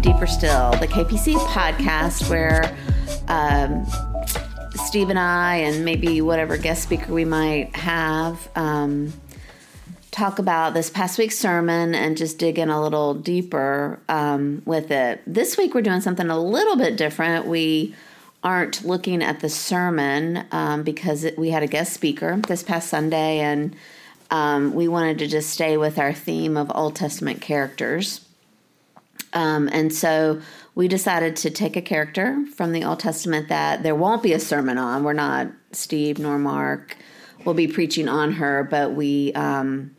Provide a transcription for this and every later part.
Deeper Still, the KPC podcast where um, Steve and I, and maybe whatever guest speaker we might have, um, talk about this past week's sermon and just dig in a little deeper um, with it. This week we're doing something a little bit different. We aren't looking at the sermon um, because it, we had a guest speaker this past Sunday and um, we wanted to just stay with our theme of Old Testament characters. Um, and so we decided to take a character from the Old Testament that there won't be a sermon on. We're not, Steve nor Mark will be preaching on her, but we, um,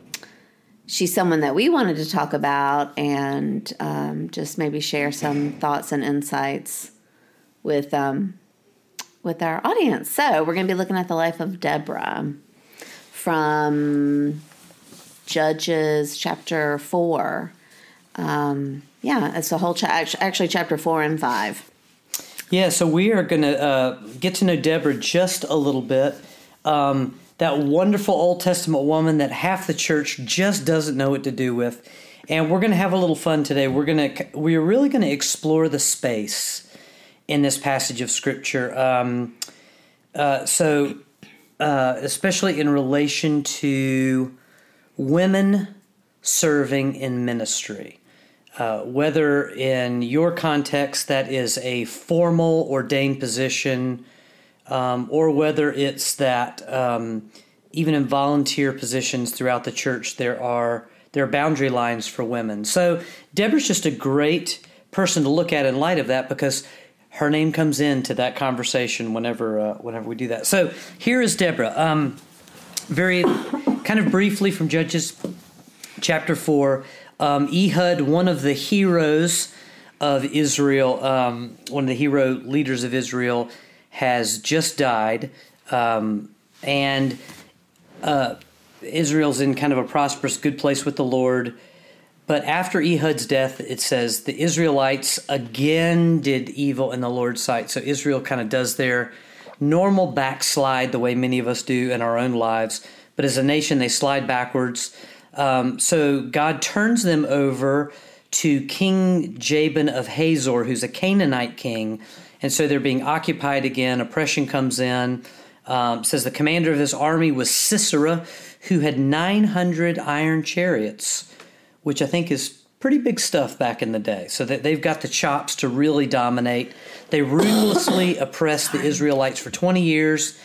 she's someone that we wanted to talk about and um, just maybe share some thoughts and insights with, um, with our audience. So we're going to be looking at the life of Deborah from Judges chapter 4. Um, yeah, it's a whole cha- actually chapter four and five. Yeah, so we are going to uh, get to know Deborah just a little bit. Um, that wonderful Old Testament woman that half the church just doesn't know what to do with. And we're going to have a little fun today. We're going to we're really going to explore the space in this passage of scripture. Um, uh, so, uh, especially in relation to women serving in ministry. Uh, whether in your context that is a formal ordained position, um, or whether it's that um, even in volunteer positions throughout the church there are there are boundary lines for women. So Deborah's just a great person to look at in light of that because her name comes into that conversation whenever uh, whenever we do that. So here is Deborah. Um, very kind of briefly from Judges chapter four. Um, Ehud, one of the heroes of Israel, um, one of the hero leaders of Israel, has just died. Um, and uh, Israel's in kind of a prosperous, good place with the Lord. But after Ehud's death, it says the Israelites again did evil in the Lord's sight. So Israel kind of does their normal backslide the way many of us do in our own lives. But as a nation, they slide backwards. Um, so God turns them over to King Jabin of Hazor, who's a Canaanite king. And so they're being occupied again. Oppression comes in. Um, says the commander of this army was Sisera, who had 900 iron chariots, which I think is pretty big stuff back in the day. So that they've got the chops to really dominate. They ruthlessly oppressed the Israelites for 20 years.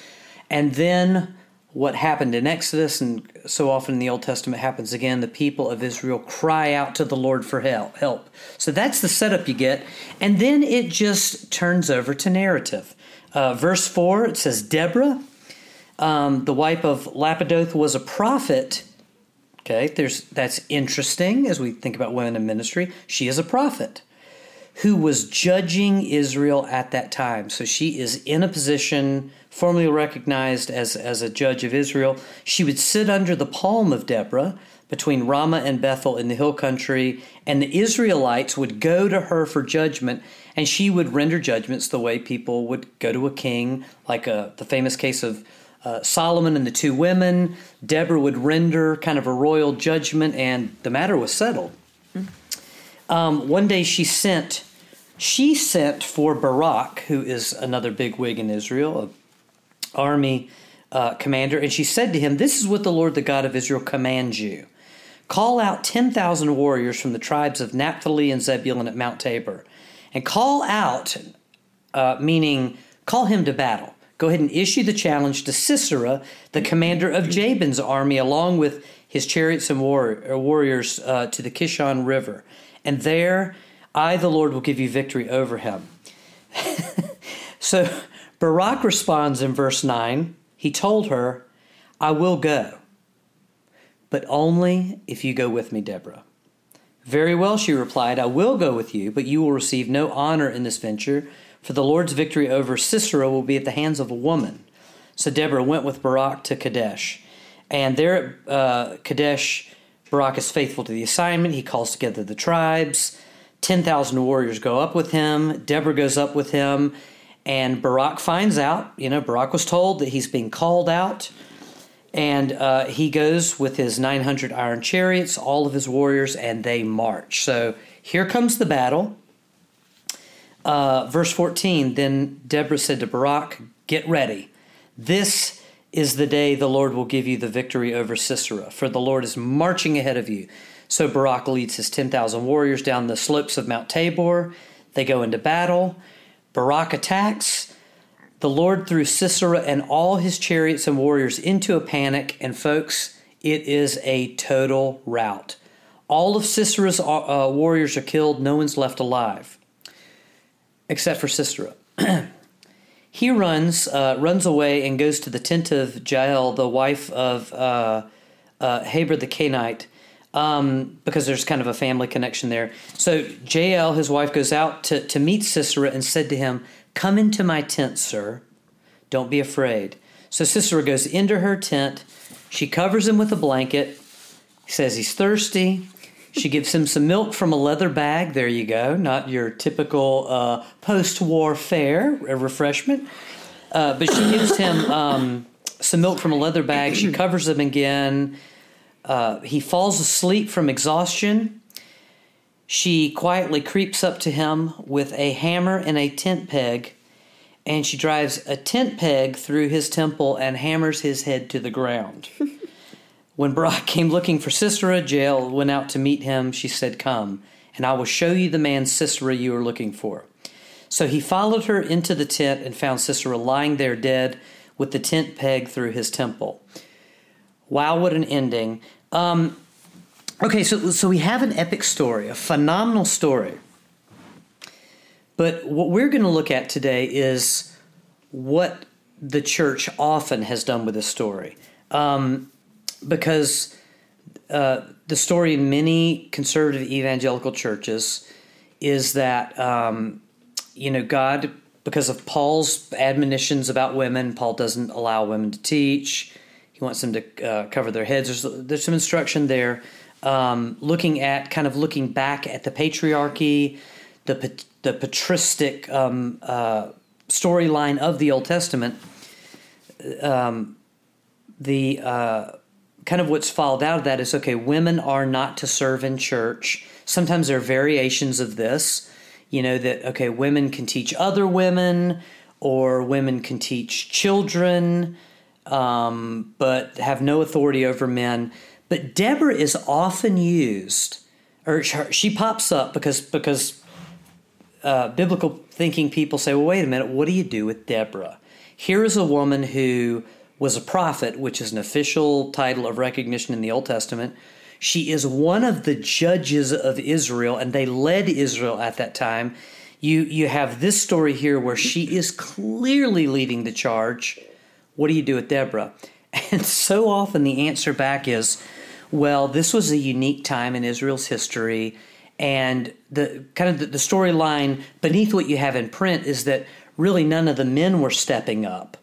And then what happened in Exodus and so often in the Old Testament happens again. The people of Israel cry out to the Lord for help. Help. So that's the setup you get, and then it just turns over to narrative. Uh, verse four it says Deborah, um, the wife of Lapidoth, was a prophet. Okay, there's that's interesting as we think about women in ministry. She is a prophet who was judging Israel at that time. So she is in a position formally recognized as, as a judge of Israel. She would sit under the palm of Deborah between Ramah and Bethel in the hill country, and the Israelites would go to her for judgment, and she would render judgments the way people would go to a king, like a, uh, the famous case of uh, Solomon and the two women. Deborah would render kind of a royal judgment, and the matter was settled. Um, one day she sent she sent for Barak, who is another big wig in Israel, army uh, commander, and she said to him, This is what the Lord, the God of Israel, commands you. Call out 10,000 warriors from the tribes of Naphtali and Zebulun at Mount Tabor. And call out, uh, meaning call him to battle. Go ahead and issue the challenge to Sisera, the commander of Jabin's army, along with his chariots and war- uh, warriors uh, to the Kishon River. And there I, the Lord, will give you victory over him. so Barak responds in verse 9. He told her, I will go, but only if you go with me, Deborah. Very well, she replied, I will go with you, but you will receive no honor in this venture, for the Lord's victory over Sisera will be at the hands of a woman. So Deborah went with Barak to Kadesh. And there at uh, Kadesh, Barak is faithful to the assignment. He calls together the tribes. 10,000 warriors go up with him. Deborah goes up with him. And Barak finds out, you know, Barak was told that he's being called out. And uh, he goes with his 900 iron chariots, all of his warriors, and they march. So here comes the battle. Uh, verse 14 Then Deborah said to Barak, Get ready. This is the day the Lord will give you the victory over Sisera, for the Lord is marching ahead of you. So Barak leads his 10,000 warriors down the slopes of Mount Tabor. They go into battle. Barak attacks. The Lord threw Sisera and all his chariots and warriors into a panic, and folks, it is a total rout. All of Sisera's uh, uh warriors are killed, no one's left alive, except for Sisera. he runs uh, runs away and goes to the tent of Jael, the wife of uh, uh, Heber the Kenite, um, because there's kind of a family connection there. So Jael, his wife, goes out to, to meet Sisera and said to him, Come into my tent, sir. Don't be afraid. So Sisera goes into her tent. She covers him with a blanket. He says he's thirsty. She gives him some milk from a leather bag. There you go. Not your typical uh, post war fare, refreshment. Uh, but she gives him um, some milk from a leather bag. She covers him again. Uh, he falls asleep from exhaustion. She quietly creeps up to him with a hammer and a tent peg, and she drives a tent peg through his temple and hammers his head to the ground. when Barak came looking for Sisera, Jael went out to meet him. She said, Come, and I will show you the man Sisera you are looking for. So he followed her into the tent and found Sisera lying there dead with the tent peg through his temple. Wow, what an ending. Um, okay, so, so we have an epic story, a phenomenal story. But what we're going to look at today is what the church often has done with this story. Um, because uh, the story in many conservative evangelical churches is that, um, you know, God, because of Paul's admonitions about women, Paul doesn't allow women to teach. He wants them to uh, cover their heads. There's, there's some instruction there, um, looking at kind of looking back at the patriarchy, the the patristic um, uh, storyline of the Old Testament. Um, the uh, kind of what's followed out of that is okay. Women are not to serve in church. Sometimes there are variations of this. You know that okay, women can teach other women, or women can teach children um, but have no authority over men. But Deborah is often used, or she pops up because because uh, biblical thinking people say, well, wait a minute, what do you do with Deborah? Here is a woman who was a prophet, which is an official title of recognition in the Old Testament. She is one of the judges of Israel, and they led Israel at that time. You you have this story here where she is clearly leading the charge what do you do with Deborah? And so often the answer back is, well, this was a unique time in Israel's history. And the kind of the, the storyline beneath what you have in print is that really none of the men were stepping up.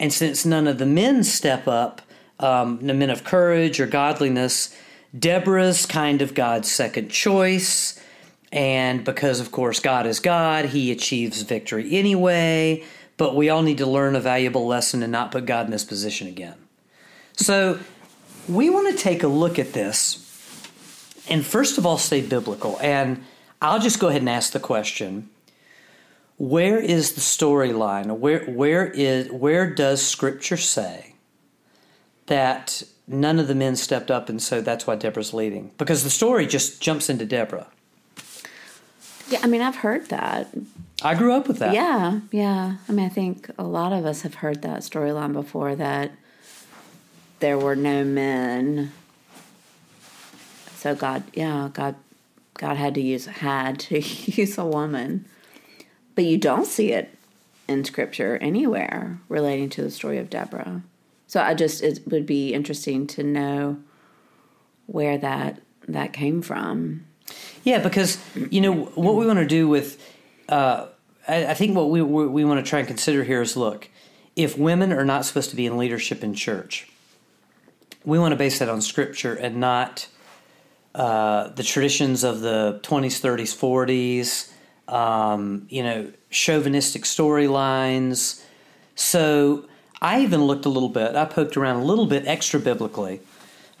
And since none of the men step up, um, the men of courage or godliness, Deborah's kind of God's second choice. And because, of course, God is God, he achieves victory anyway but we all need to learn a valuable lesson and not put God in this position again. So we want to take a look at this and first of all stay biblical. And I'll just go ahead and ask the question where is the storyline? Where where is where does scripture say that none of the men stepped up and so that's why Deborah's leading? Because the story just jumps into Deborah. Yeah, I mean I've heard that. I grew up with that. Yeah, yeah. I mean, I think a lot of us have heard that storyline before that there were no men. So God, yeah, God, God had to use had to use a woman, but you don't see it in Scripture anywhere relating to the story of Deborah. So I just it would be interesting to know where that that came from. Yeah, because you know what we want to do with uh, I, I, think what we we, want to try and consider here is look, if women are not supposed to be in leadership in church, we want to base that on scripture and not uh, the traditions of the 20s, 30s, 40s, um, you know, chauvinistic storylines. So I even looked a little bit. I poked around a little bit extra biblically.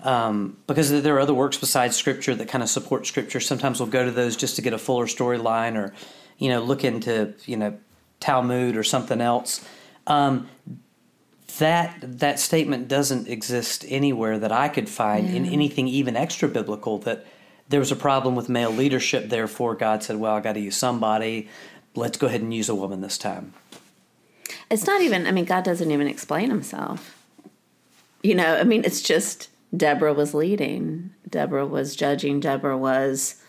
Um, because there are other works besides Scripture that kind of support Scripture. Sometimes we'll go to those just to get a fuller storyline, or you know, look into you know Talmud or something else. Um, that that statement doesn't exist anywhere that I could find yeah. in anything even extra biblical that there was a problem with male leadership. Therefore, God said, "Well, I got to use somebody. Let's go ahead and use a woman this time." It's not even. I mean, God doesn't even explain Himself. You know, I mean, it's just Deborah was leading. Deborah was judging. Deborah was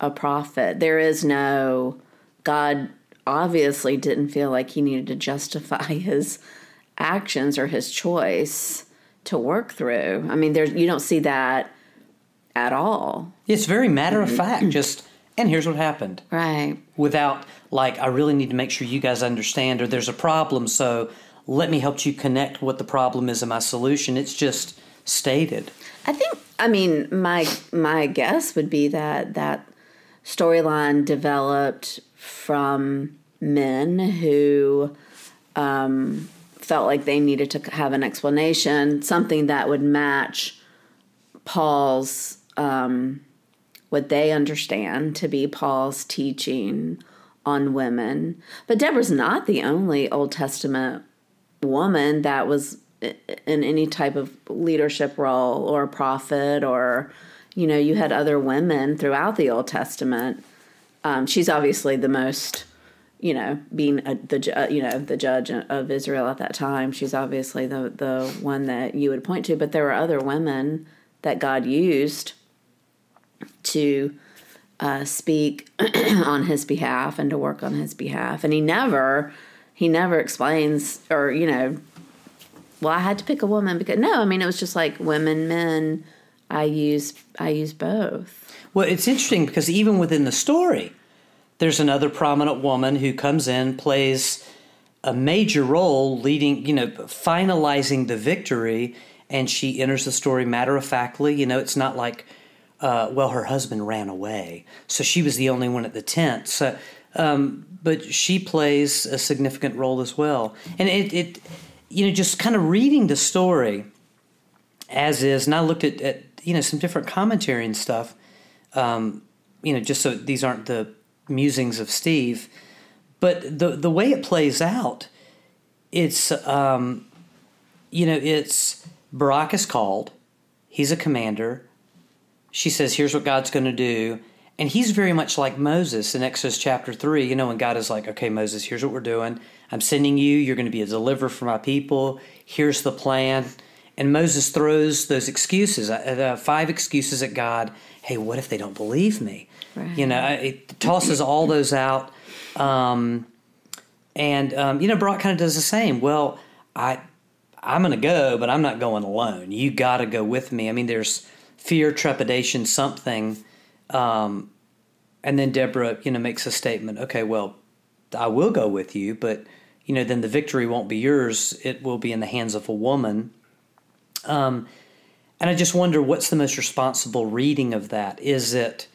a prophet. There is no God. Obviously, didn't feel like he needed to justify his actions or his choice to work through. I mean, there's you don't see that at all. It's very matter of mm-hmm. fact. Just and here's what happened. Right. Without like, I really need to make sure you guys understand, or there's a problem. So let me help you connect what the problem is and my solution. It's just stated. I think. I mean, my my guess would be that that storyline developed from men who um, felt like they needed to have an explanation, something that would match Paul's um, what they understand to be Paul's teaching on women. But Deborah's not the only Old Testament woman that was in any type of leadership role or prophet or you know you had other women throughout the Old Testament. Um, she's obviously the most you know, being a, the you know the judge of Israel at that time, she's obviously the the one that you would point to. But there were other women that God used to uh, speak on His behalf and to work on His behalf, and He never He never explains or you know, well, I had to pick a woman because no, I mean it was just like women, men. I use I use both. Well, it's interesting because even within the story there's another prominent woman who comes in, plays a major role, leading, you know, finalizing the victory, and she enters the story matter of factly. You know, it's not like, uh, well, her husband ran away, so she was the only one at the tent. So, um, but she plays a significant role as well, and it, it, you know, just kind of reading the story as is, and I looked at, at you know some different commentary and stuff. Um, you know, just so these aren't the musings of Steve. But the the way it plays out, it's um, you know it's Barak is called. He's a commander. She says, "Here's what God's going to do." And he's very much like Moses in Exodus chapter 3, you know, when God is like, okay, Moses, here's what we're doing. I'm sending you. You're going to be a deliverer for my people. Here's the plan. And Moses throws those excuses, uh, five excuses at God. Hey, what if they don't believe me? Right. You know, it tosses all those out. Um, and um, you know, Barak kind of does the same. Well, I I'm going to go, but I'm not going alone. You got to go with me. I mean, there's fear, trepidation, something. Um, and then Deborah, you know, makes a statement. Okay, well, I will go with you, but you know, then the victory won't be yours. It will be in the hands of a woman. Um, and I just wonder what's the most responsible reading of that? Is it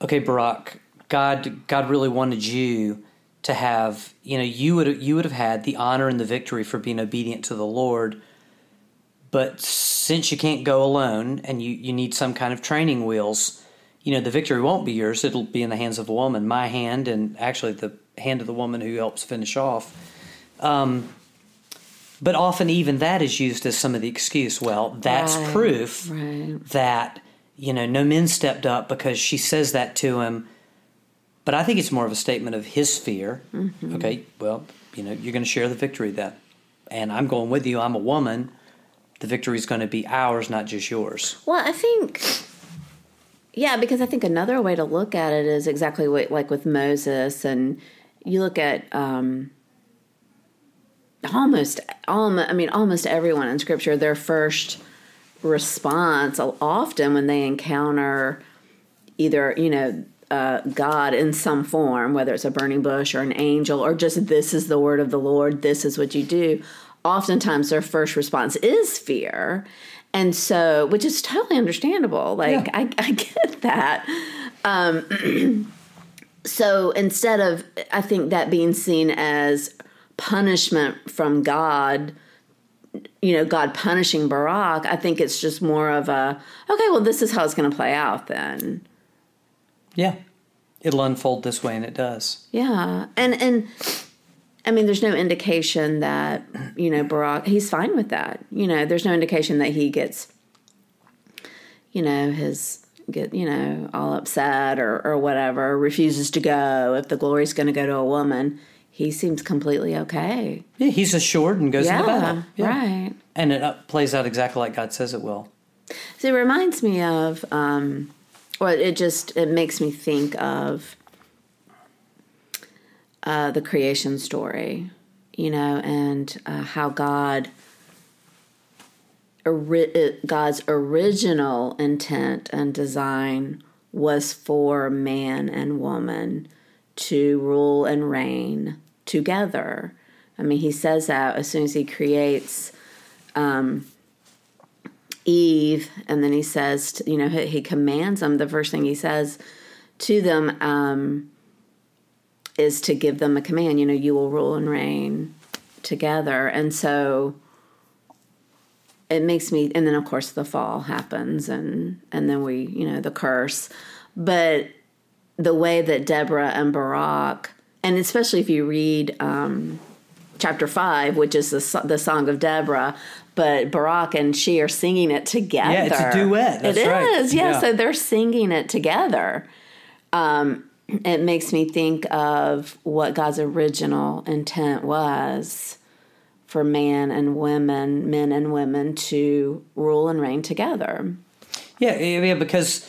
okay, Barak, God, God really wanted you to have, you know, you would you would have had the honor and the victory for being obedient to the Lord. But since you can't go alone and you, you need some kind of training wheels, you know, the victory won't be yours. It'll be in the hands of a woman, my hand, and actually the hand of the woman who helps finish off. Um, but often, even that is used as some of the excuse. Well, that's right, proof right. that you know, no men stepped up because she says that to him. But I think it's more of a statement of his fear. Mm-hmm. Okay, well, you know, you're going to share the victory then. And I'm going with you. I'm a woman. The victory is going to be ours, not just yours. Well, I think, yeah, because I think another way to look at it is exactly what, like with Moses, and you look at um, almost, almost, I mean, almost everyone in Scripture, their first response often when they encounter either you know uh, God in some form, whether it's a burning bush or an angel or just this is the word of the Lord, this is what you do. Oftentimes, their first response is fear, and so which is totally understandable. Like yeah. I, I get that. Um, so instead of, I think that being seen as punishment from God you know, God punishing Barak, I think it's just more of a, okay, well, this is how it's going to play out then. Yeah. It'll unfold this way, and it does. Yeah. And, and, I mean, there's no indication that, you know, Barak, he's fine with that. You know, there's no indication that he gets, you know, his, get, you know, all upset or, or whatever, refuses to go if the glory's going to go to a woman. He seems completely okay. Yeah, he's assured and goes yeah, into battle. Yeah. right. And it uh, plays out exactly like God says it will. So it reminds me of, um, or it just, it makes me think of, uh, the creation story, you know, and uh, how God, ori- God's original intent and design was for man and woman to rule and reign together. I mean, he says that as soon as he creates um, Eve, and then he says, you know, he, he, commands them. The first thing he says to them, um, is to give them a command, you know, you will rule and reign together. And so it makes me and then of course the fall happens and and then we, you know, the curse. But the way that Deborah and Barak and especially if you read um, chapter 5 which is the, the song of Deborah but Barak and she are singing it together. Yeah, it's a duet. That's it right. is, yeah, yeah. So they're singing it together. Um, it makes me think of what God's original intent was for man and women, men and women to rule and reign together. Yeah, yeah, because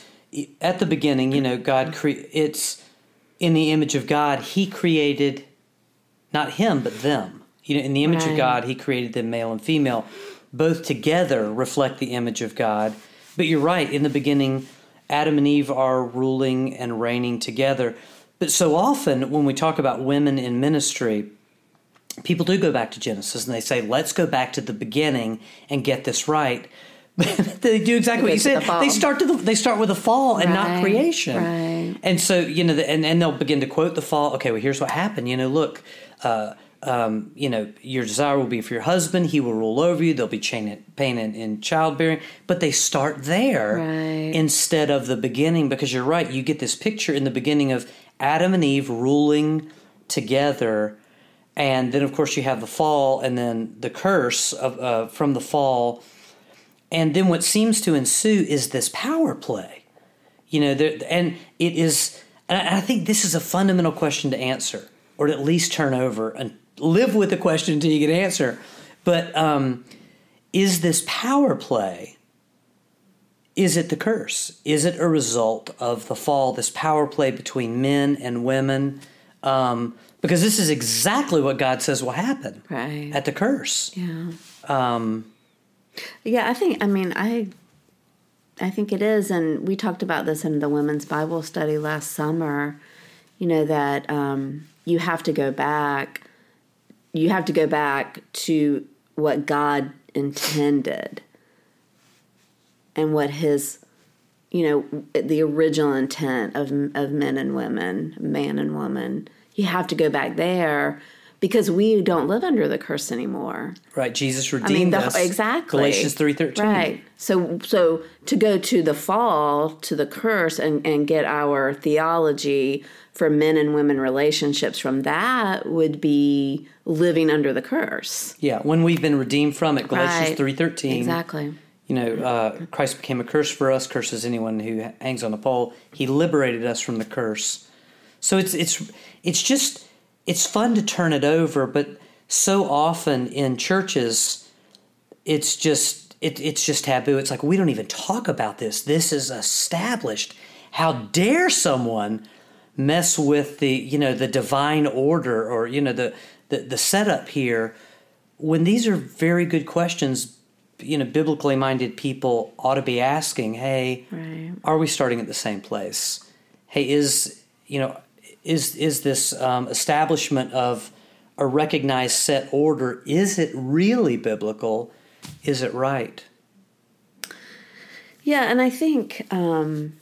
at the beginning, you know, God cre- it's in the image of God, he created not him but them. You know, in the image Right. of God, he created them male and female. Both together reflect the image of God. But you're right, in the beginning Adam and Eve are ruling and reigning together. But so often when we talk about women in ministry, people do go back to Genesis and they say, let's go back to the beginning and get this right. they do exactly what you to the said. They start to the, they start with a fall and not creation. right. And so you know, the, and and they'll begin to quote the fall. Okay, well, here's what happened. You know, look, uh, um, you know, your desire will be for your husband. He will rule over you. There'll be chain, pain in, in childbearing. But they start there Right. instead of the beginning because you're right. You get this picture in the beginning of Adam and Eve ruling together, and then of course you have the fall, and then the curse of uh, from the fall, and then what seems to ensue is this power play. You know, there, and it is. And I think this is a fundamental question to answer, or to at least turn over and live with the question until you get an answer. But um, is this power play? Is it the curse? Is it a result of the fall? This power play between men and women, um, because this is exactly what God says will happen Right. at the curse. Yeah. Um, Yeah, I think I mean I I think it is and we talked about this in the women's Bible study last summer, you know that um you have to go back you have to go back to what God intended and what his you know the original intent of of men and women, man and woman. You have to go back there because we don't live under the curse anymore. right, Jesus I redeemed mean, the, us. exactly. Galatians three thirteen. Right. So, so to go to the fall, to the curse, and and get our theology for men and women relationships from that would be living under the curse. Yeah, when we've been redeemed from it, Galatians Right. three thirteen. Exactly. You know, uh, Christ became a curse for us. Curses anyone who hangs on a pole. He liberated us from the curse. So it's it's it's just it's fun to turn it over, but so often in churches, it's just it, it's just taboo. It's like we don't even talk about this. This is established. How dare someone mess with the you know the divine order or you know the the, the setup here when these are very good questions you know biblically minded people ought to be asking hey Right. are we starting at the same place? Hey is you know is is this um, establishment of a recognized set order is it really biblical? Is it right? Yeah, and I think um,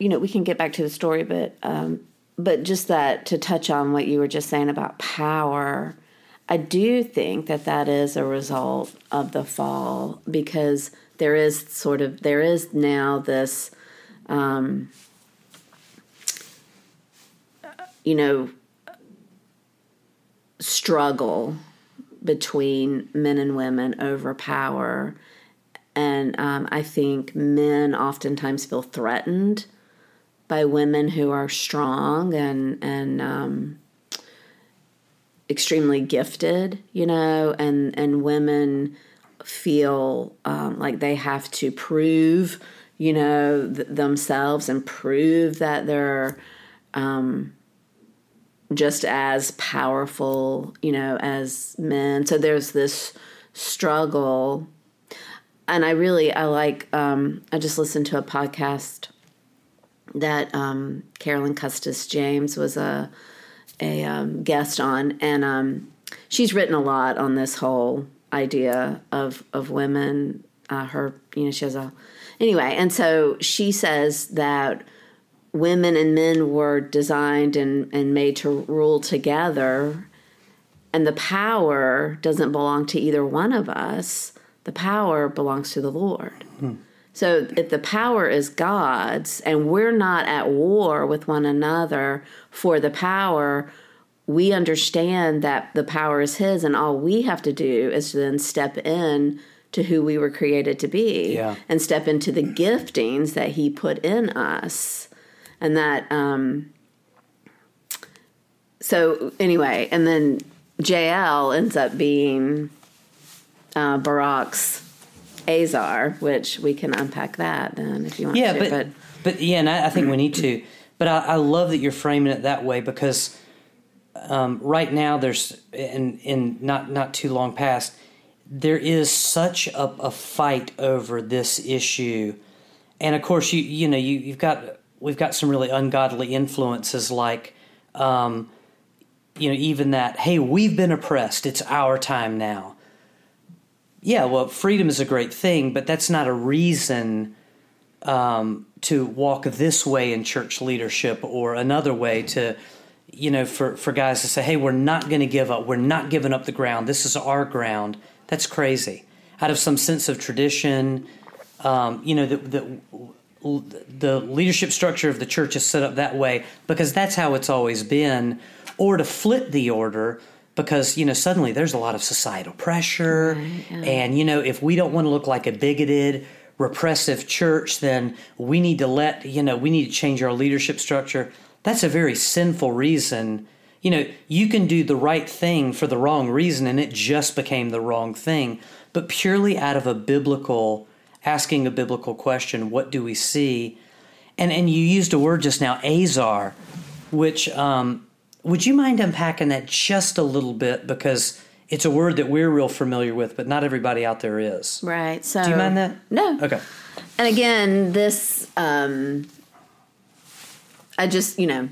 you know we can get back to the story, but um, but just that to touch on what you were just saying about power, I do think that that is a result of the fall because there is sort of there is now this um, you know struggle between men and women over power. And um, i think men oftentimes feel threatened by women who are strong and and um, extremely gifted you know and and women feel um, like they have to prove, you know, th- themselves and prove that they're um, just as powerful, you know, as men. So there's this struggle. And I really, I like, um, I just listened to a podcast that um, Carolyn Custis James was a, a um, guest on. And um, she's written a lot on this whole idea of of women. Uh, her, you know, she has a anyway, and so she says that women and men were designed and, and made to rule together, and the power doesn't belong to either one of us. The power belongs to the Lord. Hmm. So if the power is God's and we're not at war with one another for the power, we understand that the power is his and all we have to do is to then step in to who we were created to be yeah. and step into the giftings that he put in us and that um so anyway and then jael ends up being uh, barak's ezer which we can unpack that then if you want yeah to but, but but yeah and I, I think we need to but I, I love that you're framing it that way because um, right now there's in in not not too long past there is such a, a, fight over this issue, and of course you you know you you've got we've got some really ungodly influences like. Um, you know, even that, hey, we've been oppressed. It's our time now. Yeah, well, freedom is a great thing, but that's not a reason um, to walk this way in church leadership or another way to you know, for, for guys to say, hey, we're not going to give up. We're not giving up the ground. This is our ground. That's crazy. Out of some sense of tradition, um, you know, the, the, the leadership structure of the church is set up that way because that's how it's always been, or to flip the order because you know suddenly there's a lot of societal pressure right, yeah. and you know if we don't want to look like a bigoted repressive church then we need to let you know we need to change our leadership structure that's a very sinful reason. You know, you can do the right thing for the wrong reason and it just became the wrong thing. But purely out of a biblical, asking a biblical question, what do we see? And, and you used a word just now, ezer, which um, would you mind unpacking that just a little bit? Because it's a word that we're real familiar with, but not everybody out there is. Right. So, do you mind that? No. Okay. And again, this um, I just, you know,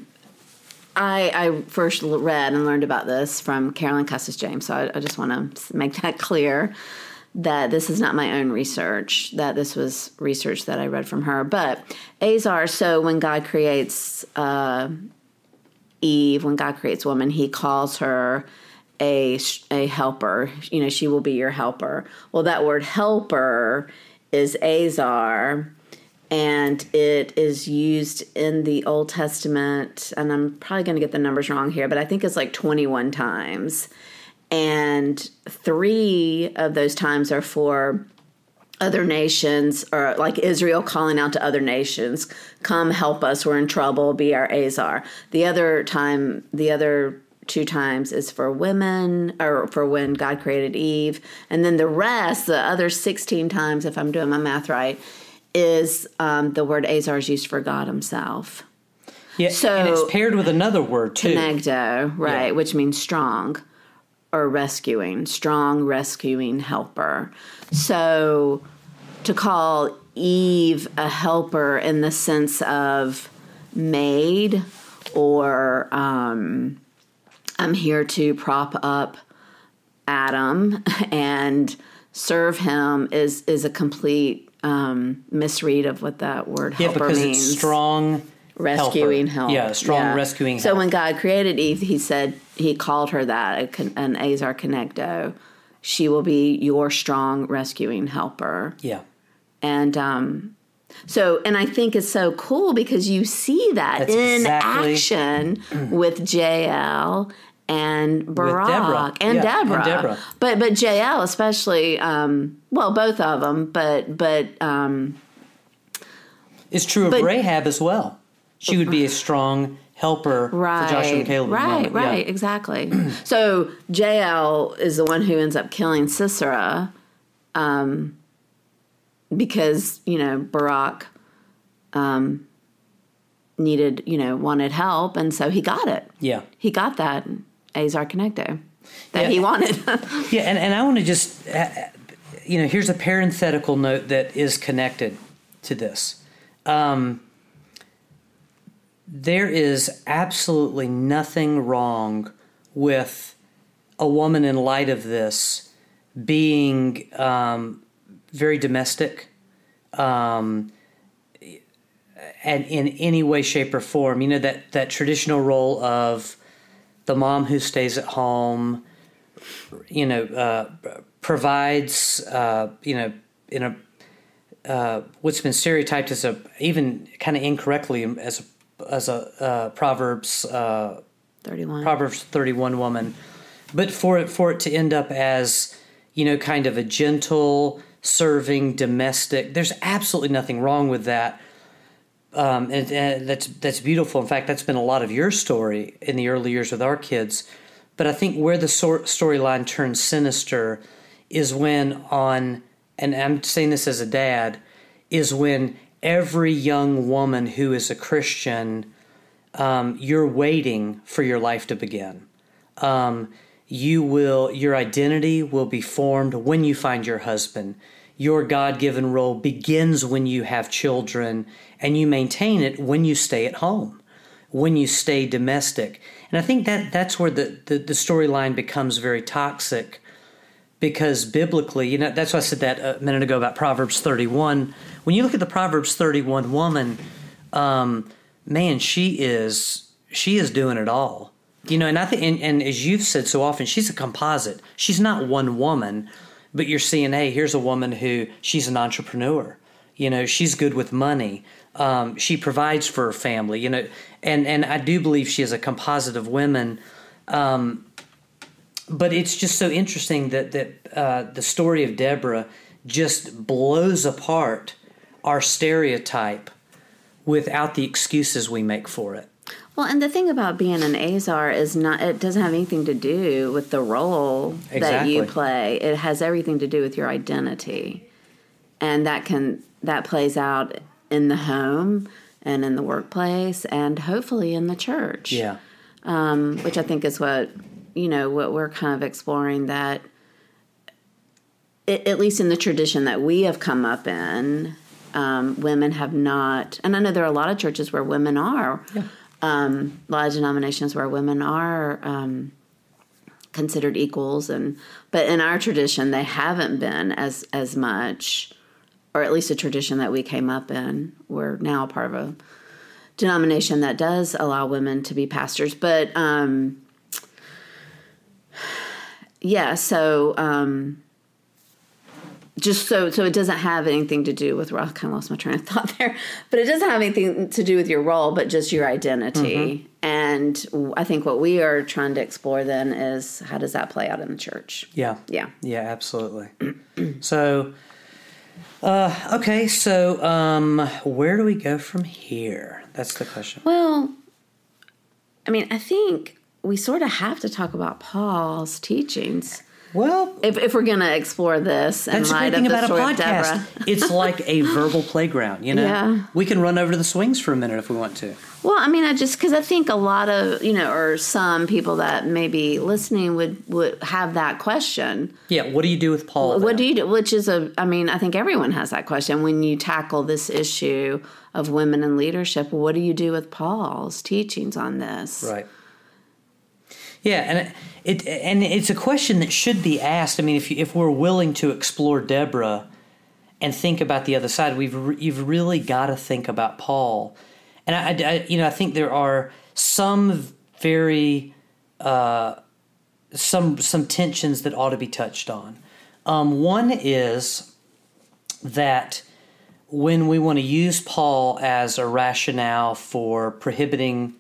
I, I first read and learned about this from Carolyn Custis James, so I, I just want to make that clear that this is not my own research, that this was research that I read from her. But ezer, so when God creates uh, Eve, when God creates woman, he calls her a, a helper. You know, she will be your helper. Well, that word helper is ezer and it is used in the Old Testament, and I'm probably going to get the numbers wrong here, but I think it's like 21 times. And three of those times are for other nations, or like Israel calling out to other nations, come help us, we're in trouble, be our ezer. The other time, the other two times is for women or for when God created Eve. And then the rest, the other 16 times, if I'm doing my math right, is um, the word ezer is used for God Himself. Yeah, so and it's paired with another word too, kenegdo, right, yeah. which means strong or rescuing, strong rescuing helper. So to call Eve a helper in the sense of maid or um, I'm here to prop up Adam and serve him is is a complete um, misread of what that word yeah, helper because means. it's strong rescuing help. Yeah, strong rescuing So help. when God created Eve, He said He called her that an ezer kenegdo. She will be your strong rescuing helper. Yeah. And um, so, and I think it's so cool because you see that That's in exactly- action with Jael and Barak Deborah. and, Yeah, and Deborah. Deborah. But but Jael especially, um, well, both of them. But but um, It's true of But- Rahab as well. She would be a strong helper right, for Joshua and Caleb. the right. Yeah. right, exactly. so Jael is the one who ends up killing Sisera, um, because you know Barak um, needed, you know, wanted help, and so he got it. Yeah. He got that ezer kenegdo that Yeah. he wanted. Yeah, and, and I want to just, uh, you know, here's a parenthetical note that is connected to this. Um, there is absolutely nothing wrong with a woman in light of this being um, very domestic um, and in any way, shape, or form. You know, that, that traditional role of the mom who stays at home, you know, uh, provides, uh, you know, in a uh, what's been stereotyped as a even kind of incorrectly as a as a uh, Proverbs uh, Thirty-one. Proverbs thirty one woman, but for it for it to end up as you know kind of a gentle, serving, domestic. There's absolutely nothing wrong with that. Um, and, and that's that's beautiful. In fact, that's been a lot of your story in the early years with our kids. But I think where the storyline turns sinister is when on, and I'm saying this as a dad, is when every young woman who is a Christian, um, you're waiting for your life to begin. Um, you will, your identity will be formed when you find your husband. Your God given role begins when you have children, and you maintain it when you stay at home, when you stay domestic. And I think that that's where the, the, the storyline becomes very toxic because biblically, you know, that's why I said that a minute ago about Proverbs 31. When you look at the Proverbs 31 woman, um, man, she is she is doing it all. You know, and I think, and, and as you've said so often, she's a composite. She's not one woman, but you're seeing, hey, here's a woman who she's an entrepreneur. You know, she's good with money. Um, she provides for her family. You know, and and I do believe she is a composite of women. Um, but it's just so interesting that that uh, the story of Deborah just blows apart our stereotype without the excuses we make for it. Well, and the thing about being an ezer is not, it doesn't have anything to do with the role that you play. It has everything to do with your identity. And that can, that plays out in the home and in the workplace and hopefully in the church. Yeah, Um, which I think is what, you know, what we're kind of exploring that, at least in the tradition that we have come up in, um, women have not, and I know there are a lot of churches where women are, um, a lot of denominations where women are um, considered equals, and but in our tradition they haven't been as as much, or at least a tradition that we came up in. We're now part of a denomination that does allow women to be pastors, but um, yeah, so. Just so so it doesn't have anything to do with well, I kind of lost my train of thought there, but it doesn't have anything to do with your role, but just your identity. And I think what we are trying to explore then is how does that play out in the church? yeah, Yeah. yeah, absolutely. so, uh, okay, so um, where do we go from here? That's the question. Well, I mean, I think we sort of have to talk about Paul's teachings Well, if, if we're going to explore this in That's the light great thing about a podcast. It's like a verbal playground, you know? Yeah. We can run over to the swings for a minute if we want to. Well, I mean, I just because I think a lot of you know, or some people that may be listening would would have that question. Yeah, what do you do with Paul? What then? do you do? Which is a, I mean, I think everyone has that question when you tackle this issue of women in leadership. What do you do with Paul's teachings on this? Right. Yeah, and it and it's a question that should be asked. I mean, if you, if we're willing to explore Deborah and think about the other side, we've re- you've really got to think about Paul. and I, I, you know, I think there are some very uh, some some tensions that ought to be touched on. Um, one is that when we want to use Paul as a rationale for prohibiting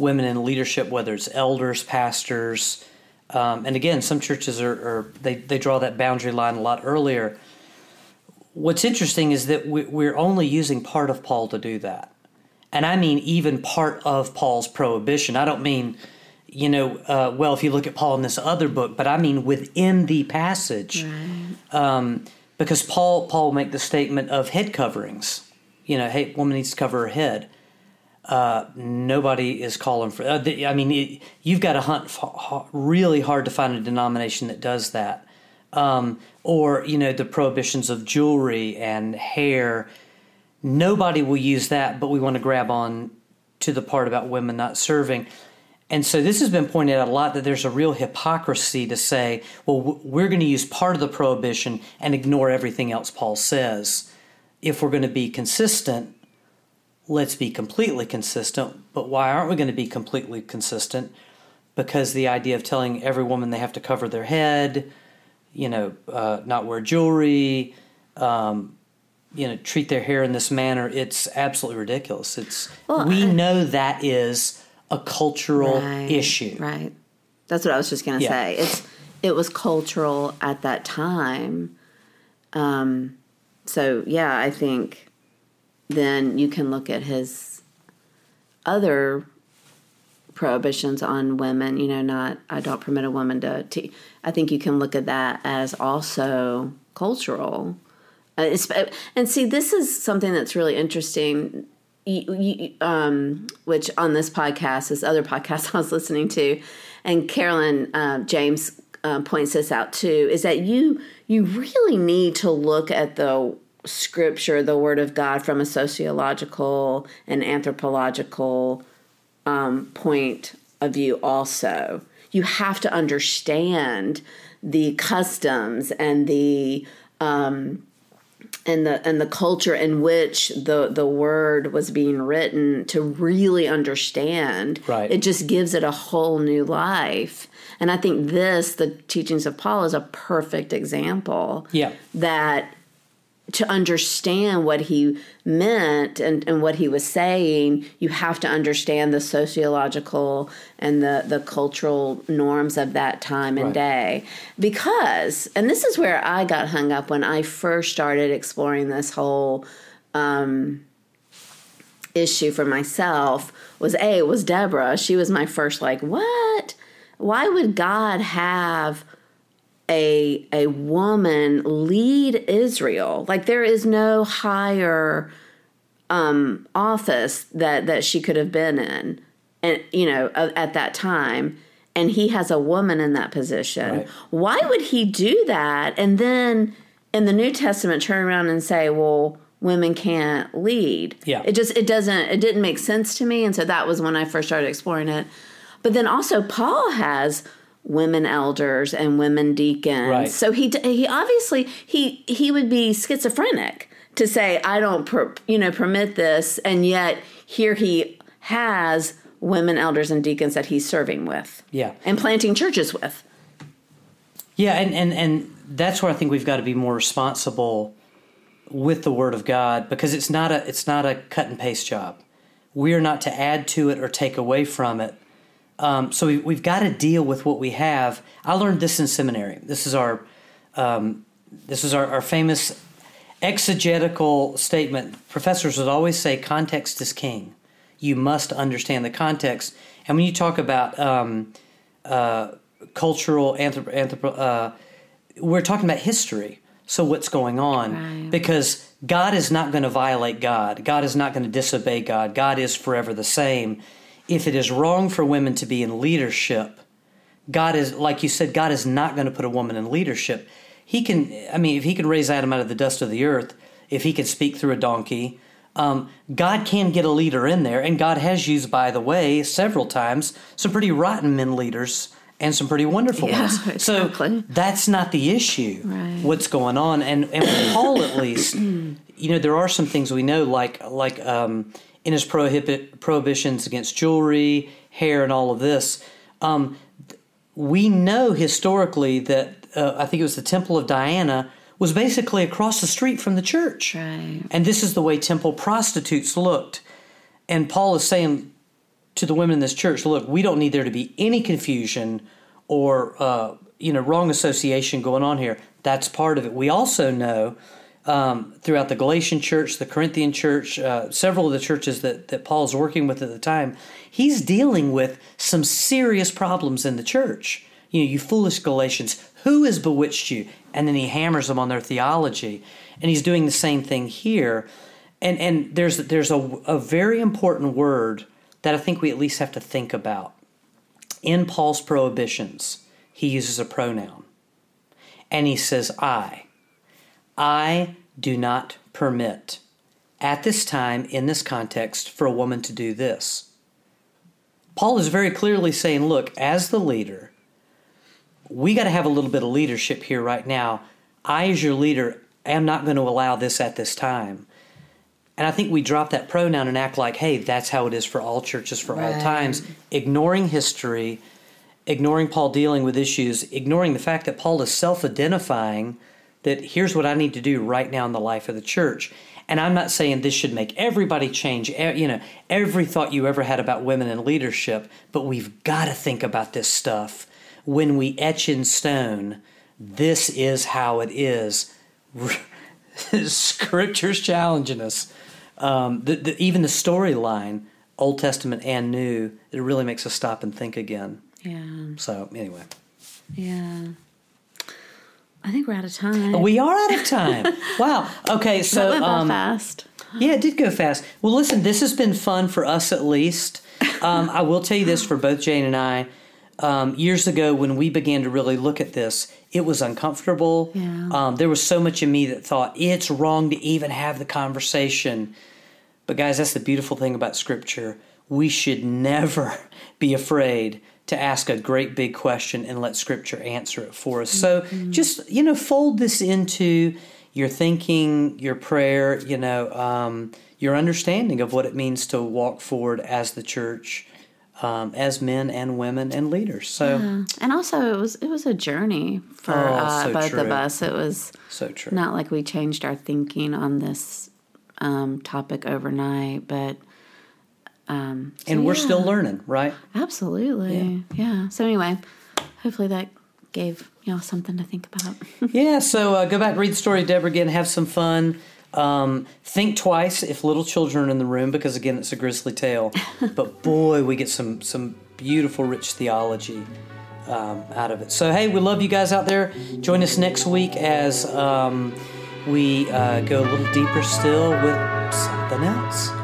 women in leadership, whether it's elders, pastors, um, and again, some churches are, are, they they draw that boundary line a lot earlier. What's interesting is that we, we're only using part of Paul to do that, and I mean even part of Paul's prohibition. I don't mean you know, uh, well, if you look at Paul in this other book, but I mean within the passage, right. um, because Paul Paul will make the statement of head coverings. You know, hey, woman needs to cover her head. Uh, nobody is calling for. Uh, I mean, it, you've got to hunt really hard to find a denomination that does that. Um, or you know, the prohibitions of jewelry and hair. Nobody will use that, but we want to grab on to the part about women not serving. And so this has been pointed out a lot that there's a real hypocrisy to say, well, we're going to use part of the prohibition and ignore everything else Paul says. If we're going to be consistent, let's be completely consistent. But why aren't we going to be completely consistent? Because the idea of telling every woman they have to cover their head, you know, uh, not wear jewelry, um, you know, treat their hair in this manner, it's absolutely ridiculous. It's well, we I, know that is a cultural right, issue. Right. That's what I was just going to yeah. say. It's it was cultural at that time. Um, so yeah, I think then you can look at his other prohibitions on women. You know, not I don't permit a woman to. to I think you can look at that as also cultural. Uh, and see, this is something that's really interesting um, which on this podcast, this other podcast I was listening to, and Carolyn uh, James uh, points this out too, is that you you really need to look at the scripture, the Word of God, from a sociological and anthropological um, point of view. Also, you have to understand the customs and the um, and the and the culture in which the the word was being written to really understand right. it just gives it a whole new life and i think this the teachings of paul is a perfect example yeah that to understand what he meant and, and what he was saying, you have to understand the sociological and the, the cultural norms of that time and right. day. Because, and this is where I got hung up when I first started exploring this whole um, issue for myself, was A, was Deborah. She was my first, like, what? Why would God have a a woman lead Israel. Like there is no higher um, office that that she could have been in, and you know at that time. And he has a woman in that position. Right. Why would he do that? And then in the New Testament, turn around and say, "Well, women can't lead." Yeah, it just it doesn't it didn't make sense to me, and so that was when I first started exploring it. But then also Paul has women elders and women deacons. Right. So he he obviously he he would be schizophrenic to say I don't per, you know permit this, and yet here he has women elders and deacons that he's serving with. Yeah, and planting churches with. Yeah, and and and that's where I think we've got to be more responsible with the Word of God because it's not a it's not a cut and paste job. We are not to add to it or take away from it um, so we, have got to deal with what we have. I learned this in seminary. This is our um, this is our, our, famous exegetical statement. Professors would always say, "Context is king." You must understand the context. And when you talk about um, uh, cultural anthropo, anthropo uh, we're talking about history. So what's going on? Right. Because God is not going to violate God. God is not going to disobey God. God is forever the same if it is wrong for women to be in leadership, God is, like you said, God is not going to put a woman in leadership. He can, I mean, if he can raise Adam out of the dust of the earth, if he can speak through a donkey, um, God can get a leader in there. And God has used, by the way, several times, some pretty rotten men leaders and some pretty wonderful yeah, ones. Exactly. So that's not the issue. Right. What's going on? And and with Paul, at least, you know, there are some things we know, like like um, in his prohibit, prohibitions against jewelry, hair, and all of this. Um, we know historically that uh, I think it was the Temple of Diana was basically across the street from the church. Right. And this is the way temple prostitutes looked. And Paul is saying to the women in this church, look, we don't need there to be any confusion or uh, you know wrong association going on here. That's part of it. We also know um, throughout the Galatian church, the Corinthian church, uh, several of the churches that, that Paul's working with at the time, he's dealing with some serious problems in the church. You know, you foolish Galatians, who has bewitched you? And then he hammers them on their theology. And he's doing the same thing here. And, and there's, there's a, a very important word that I think we at least have to think about. In Paul's prohibitions, he uses a pronoun. And he says, I. I do not permit at this time, in this context, for a woman to do this. Paul is very clearly saying, look, as the leader, we got to have a little bit of leadership here right now. I, as your leader, am not going to allow this at this time. And I think we drop that pronoun and act like, hey, that's how it is for all churches for right. all times, ignoring history, ignoring Paul dealing with issues, ignoring the fact that Paul is self identifying that here's what I need to do right now in the life of the church. And I'm not saying this should make everybody change, you know, every thought you ever had about women in leadership, but we've got to think about this stuff when we etch in stone, this is how it is. Scripture's challenging us. Um, the, the, even the storyline, Old Testament and New, it really makes us stop and think again. Yeah. So, anyway. Yeah. I think we're out of time. We are out of time. wow. Okay, so that went um, fast. Yeah, it did go fast. Well, listen, this has been fun for us at least. Um, I will tell you this for both Jane and I. Um, years ago, when we began to really look at this, it was uncomfortable. Yeah. Um, there was so much in me that thought it's wrong to even have the conversation. But, guys, that's the beautiful thing about Scripture. We should never be afraid to ask a great big question and let Scripture answer it for us. So mm-hmm. just, you know, fold this into your thinking, your prayer, you know, um, your understanding of what it means to walk forward as the church. Um, as men and women and leaders, so yeah. and also it was it was a journey for oh, uh, so both true. of us. It was so true. Not like we changed our thinking on this um, topic overnight, but um, so and we're yeah. still learning, right? Absolutely. Yeah. yeah. So anyway, hopefully that gave y'all something to think about. yeah. So uh, go back, read the story of Deborah again, have some fun. Um, think twice if little children are in the room, because again, it's a grisly tale. but boy, we get some some beautiful, rich theology um, out of it. So hey, we love you guys out there. Join us next week as um, we uh, go a little deeper still with something else.